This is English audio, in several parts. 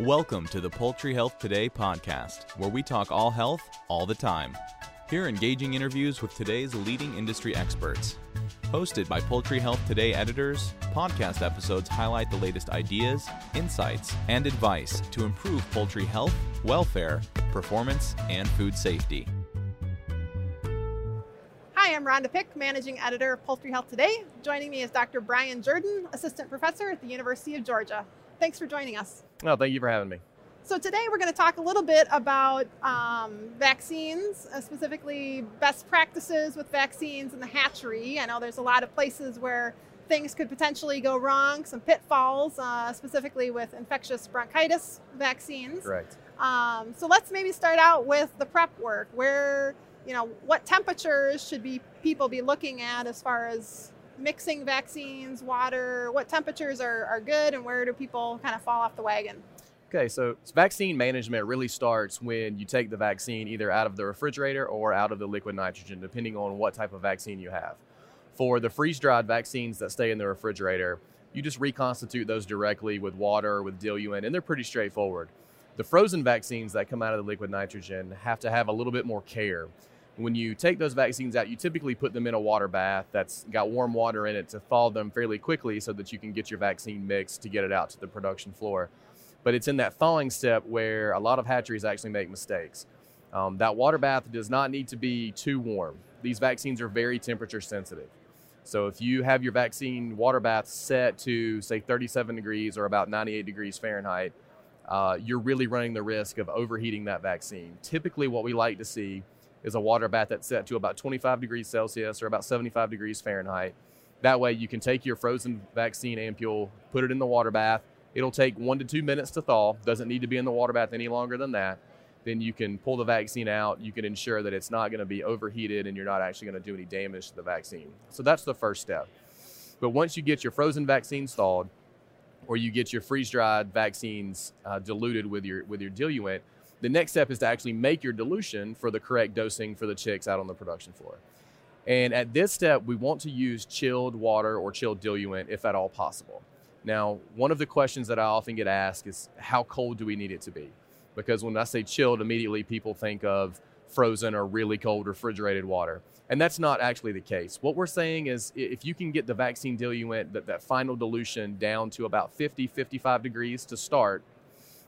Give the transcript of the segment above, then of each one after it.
Welcome to the Poultry Health Today podcast, where we talk all health all the time. Hear engaging interviews with today's leading industry experts. Hosted by Poultry Health Today editors, podcast episodes highlight the latest ideas, insights, and advice to improve poultry health, welfare, performance, and food safety. Hi, I'm Rhonda Pick, Managing Editor of Poultry Health Today. Joining me is Dr. Brian Jordan, Assistant Professor at the University of Georgia. Thanks for joining us. Oh, thank you for having me. So, today we're going to talk a little bit about um, vaccines, uh, specifically best practices with vaccines in the hatchery. I know there's a lot of places where things could potentially go wrong, some pitfalls, uh, specifically with infectious bronchitis vaccines. Correct. Um, so, let's maybe start out with the prep work. Where, you know, what temperatures should be people be looking at as far as mixing vaccines, water? What temperatures are, are good, and where do people kind of fall off the wagon? Okay, so vaccine management really starts when you take the vaccine either out of the refrigerator or out of the liquid nitrogen, depending on what type of vaccine you have. For the freeze dried vaccines that stay in the refrigerator, you just reconstitute those directly with water, with diluent, and they're pretty straightforward. The frozen vaccines that come out of the liquid nitrogen have to have a little bit more care. When you take those vaccines out, you typically put them in a water bath that's got warm water in it to thaw them fairly quickly so that you can get your vaccine mixed to get it out to the production floor. But it's in that thawing step where a lot of hatcheries actually make mistakes. Um, that water bath does not need to be too warm. These vaccines are very temperature sensitive. So if you have your vaccine water bath set to say 37 degrees or about 98 degrees Fahrenheit, uh, you're really running the risk of overheating that vaccine. Typically, what we like to see is a water bath that's set to about 25 degrees Celsius or about 75 degrees Fahrenheit. That way, you can take your frozen vaccine ampule, put it in the water bath. It'll take one to two minutes to thaw. Doesn't need to be in the water bath any longer than that. Then you can pull the vaccine out. You can ensure that it's not going to be overheated and you're not actually going to do any damage to the vaccine. So that's the first step. But once you get your frozen vaccines thawed, or you get your freeze dried vaccines uh, diluted with your with your diluent, the next step is to actually make your dilution for the correct dosing for the chicks out on the production floor. And at this step, we want to use chilled water or chilled diluent if at all possible. Now, one of the questions that I often get asked is how cold do we need it to be? Because when I say chilled, immediately people think of frozen or really cold refrigerated water. And that's not actually the case. What we're saying is if you can get the vaccine diluent, that, that final dilution down to about 50, 55 degrees to start,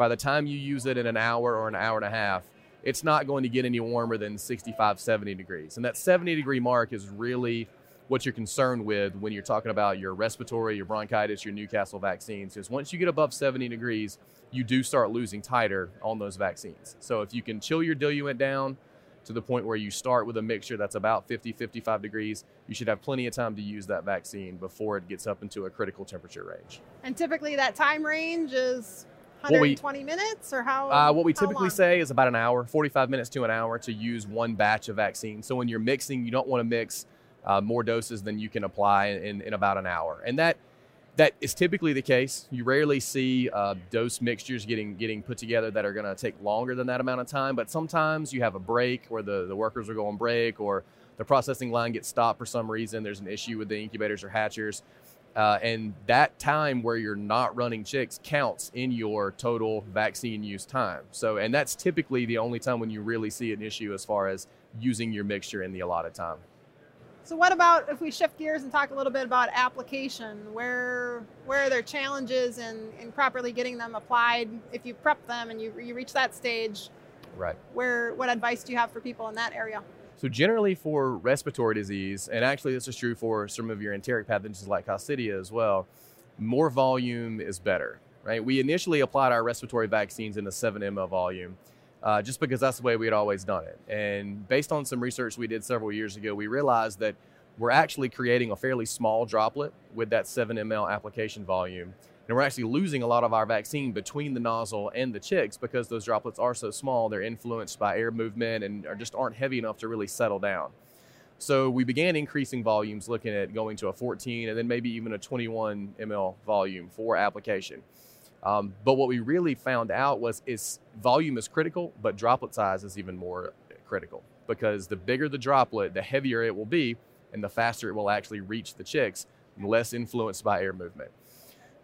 by the time you use it in an hour or an hour and a half, it's not going to get any warmer than 65, 70 degrees. And that 70 degree mark is really what you're concerned with when you're talking about your respiratory, your bronchitis, your Newcastle vaccines. Because once you get above 70 degrees, you do start losing titer on those vaccines. So if you can chill your diluent down to the point where you start with a mixture that's about 50, 55 degrees, you should have plenty of time to use that vaccine before it gets up into a critical temperature range. And typically that time range is 120 we, minutes or how? Uh, what we typically say is about an hour, 45 minutes to an hour to use one batch of vaccine. So when you're mixing, you don't want to mix uh, more doses than you can apply in, in about an hour. And that that is typically the case. You rarely see uh, dose mixtures getting getting put together that are going to take longer than that amount of time. But sometimes you have a break where the, the workers are going break or the processing line gets stopped for some reason. There's an issue with the incubators or hatchers. Uh, and that time where you're not running chicks counts in your total vaccine use time. So, and that's typically the only time when you really see an issue as far as using your mixture in the allotted time. So, what about if we shift gears and talk a little bit about application? Where where are there challenges in, in properly getting them applied? If you prep them and you, you reach that stage, right? Where what advice do you have for people in that area? So generally for respiratory disease, and actually this is true for some of your enteric pathogens like Coccidia as well, more volume is better, right? We initially applied our respiratory vaccines in a 7 ml volume. Uh, just because that's the way we had always done it. And based on some research we did several years ago, we realized that we're actually creating a fairly small droplet with that 7 ml application volume and we're actually losing a lot of our vaccine between the nozzle and the chicks because those droplets are so small. They're influenced by air movement and are just aren't heavy enough to really settle down. So we began increasing volumes, looking at going to a 14 and then maybe even a 21 ml volume for application. Um, but what we really found out was is volume is critical, but droplet size is even more critical because the bigger the droplet, the heavier it will be, and the faster it will actually reach the chicks, less influenced by air movement.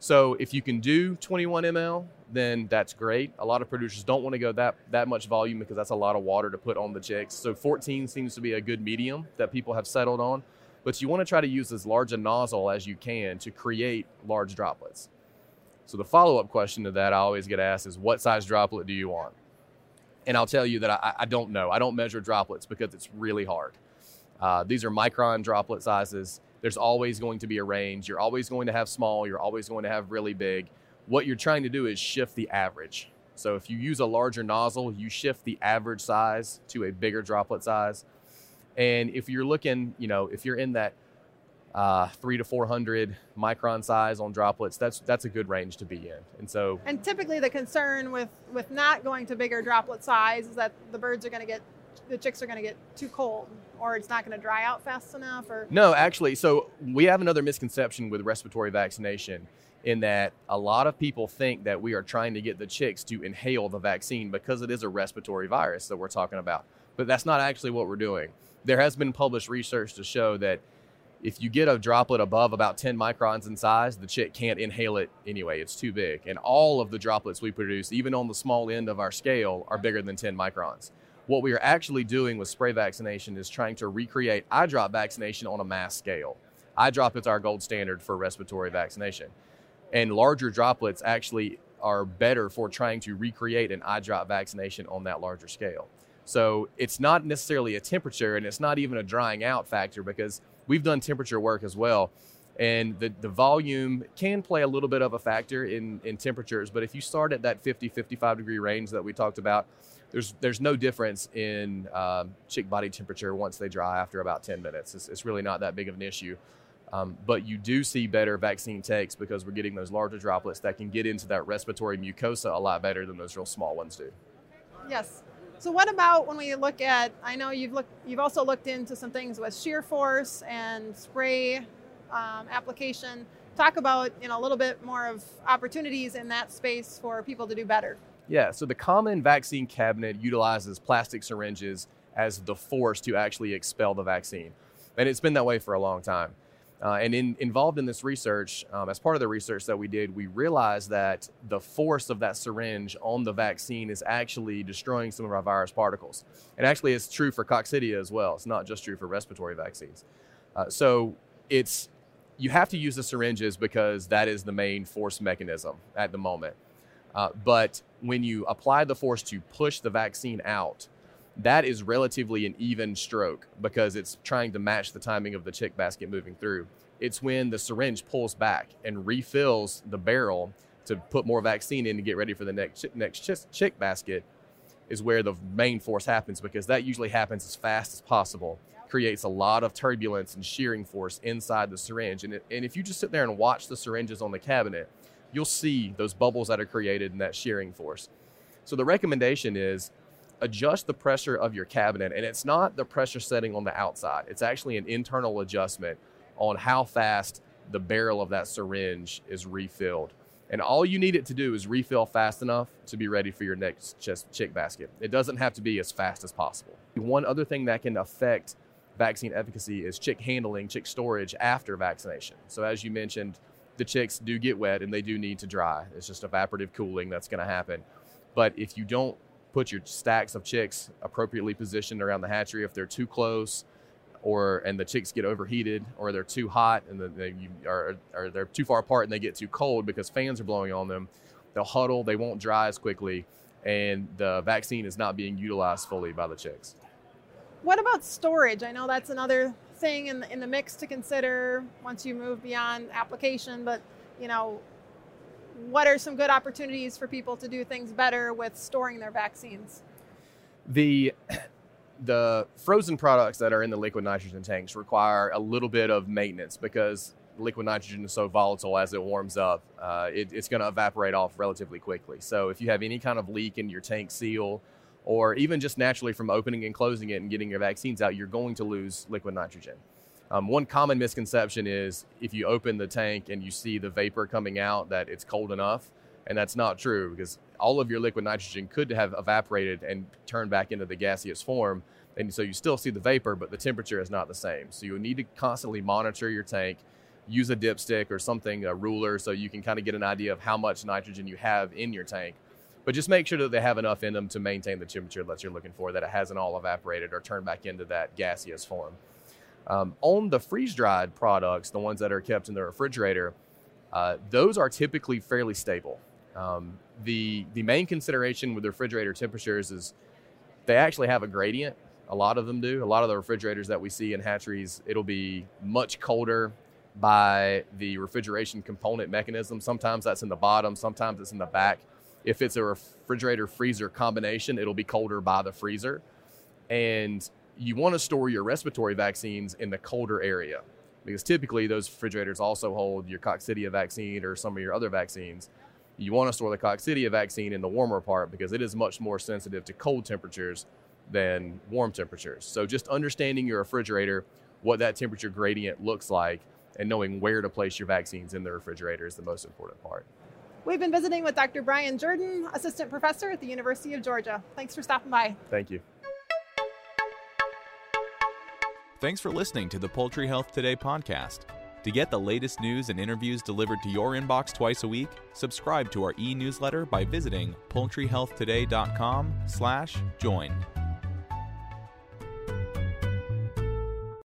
So if you can do 21 ml, then that's great. A lot of producers don't want to go that that much volume because that's a lot of water to put on the chicks. So 14 seems to be a good medium that people have settled on. But you want to try to use as large a nozzle as you can to create large droplets. So the follow-up question to that I always get asked is what size droplet do you want? And I'll tell you that I, I don't know. I don't measure droplets because it's really hard. Uh, these are micron droplet sizes. There's always going to be a range. You're always going to have small. You're always going to have really big. What you're trying to do is shift the average. So if you use a larger nozzle, you shift the average size to a bigger droplet size. And if you're looking, you know, if you're in that uh, three to 400 micron size on droplets, that's that's a good range to be in. And so, and typically the concern with with not going to bigger droplet size is that the birds are going to get the chicks are going to get too cold or it's not going to dry out fast enough or no actually so we have another misconception with respiratory vaccination in that a lot of people think that we are trying to get the chicks to inhale the vaccine because it is a respiratory virus that we're talking about but that's not actually what we're doing there has been published research to show that if you get a droplet above about 10 microns in size, the chick can't inhale it anyway. It's too big. And all of the droplets we produce, even on the small end of our scale, are bigger than 10 microns. What we are actually doing with spray vaccination is trying to recreate eye drop vaccination on a mass scale. Eye drop is our gold standard for respiratory vaccination. And larger droplets actually are better for trying to recreate an eye drop vaccination on that larger scale. So it's not necessarily a temperature and it's not even a drying out factor because we've done temperature work as well. And the, the volume can play a little bit of a factor in, in temperatures, but if you start at that 50, 55 degree range that we talked about, there's, there's no difference in um, chick body temperature once they dry after about 10 minutes. It's, it's really not that big of an issue. Um, but you do see better vaccine takes because we're getting those larger droplets that can get into that respiratory mucosa a lot better than those real small ones do. Yes. So what about when we look at? I know you've looked. You've also looked into some things with shear force and spray um, application. Talk about you know a little bit more of opportunities in that space for people to do better. Yeah. So the common vaccine cabinet utilizes plastic syringes as the force to actually expel the vaccine, and it's been that way for a long time. Uh, and in, involved in this research, um, as part of the research that we did, we realized that the force of that syringe on the vaccine is actually destroying some of our virus particles. And actually, it's true for coccidia as well. It's not just true for respiratory vaccines. Uh, so it's you have to use the syringes because that is the main force mechanism at the moment. Uh, but when you apply the force to push the vaccine out, that is relatively an even stroke because it's trying to match the timing of the chick basket moving through. It's when the syringe pulls back and refills the barrel to put more vaccine in to get ready for the next next chick basket is where the main force happens because that usually happens as fast as possible creates a lot of turbulence and shearing force inside the syringe and, it, and if you just sit there and watch the syringes on the cabinet you'll see those bubbles that are created in that shearing force so the recommendation is adjust the pressure of your cabinet. And it's not the pressure setting on the outside, it's actually an internal adjustment on how fast the barrel of that syringe is refilled. And all you need it to do is refill fast enough to be ready for your next chick basket. It doesn't have to be as fast as possible. One other thing that can affect vaccine efficacy is chick handling, chick storage after vaccination. So, as you mentioned, the chicks do get wet and they do need to dry. It's just evaporative cooling that's going to happen. But if you don't put your stacks of chicks appropriately positioned around the hatchery. If they're too close, or and the chicks get overheated, or they're too hot and they are, or they're too far apart and they get too cold because fans are blowing on them, they'll huddle. They won't dry as quickly, and the vaccine is not being utilized fully by the chicks. What about storage? I know that's another thing in the, in the mix to consider once you move beyond application, but you know, what are some good opportunities for people to do things better with storing their vaccines? The the frozen products that are in the liquid nitrogen tanks require a little bit of maintenance because liquid nitrogen is so volatile as it warms up, uh, it, it's going to evaporate off relatively quickly. So if you have any kind of leak in your tank seal, or even just naturally from opening and closing it and getting your vaccines out, you're going to lose liquid nitrogen. Um, one common misconception is if you open the tank and you see the vapor coming out, that it's cold enough. And that's not true because all of your liquid nitrogen could have evaporated and turned back into the gaseous form. And so you still see the vapor, but the temperature is not the same. So you need to constantly monitor your tank use a dipstick or something, a ruler, so you can kind of get an idea of how much nitrogen you have in your tank. But just make sure that they have enough in them to maintain the temperature that you're looking for, that it hasn't all evaporated or turned back into that gaseous form. Um, on the freeze dried products, the ones that are kept in the refrigerator, uh, those are typically fairly stable. Um, the the main consideration with refrigerator temperatures is they actually have a gradient. A lot of them do. A lot of the refrigerators that we see in hatcheries, it'll be much colder by the refrigeration component mechanism. Sometimes that's in the bottom, sometimes it's in the back. If it's a refrigerator freezer combination, it'll be colder by the freezer. And you want to store your respiratory vaccines in the colder area because typically those refrigerators also hold your coccidia vaccine or some of your other vaccines. You want to store the coccidia vaccine in the warmer part because it is much more sensitive to cold temperatures than warm temperatures. So just understanding your refrigerator, what that temperature gradient looks like, and knowing where to place your vaccines in the refrigerator is the most important part. We've been visiting with Dr. Brian Jordan, assistant professor at the University of Georgia. Thanks for stopping by. Thank you. Thanks for listening to the Poultry Health Today podcast. To get the latest news and interviews delivered to your inbox twice a week, subscribe to our e-newsletter by visiting poultryhealthtoday.com/join.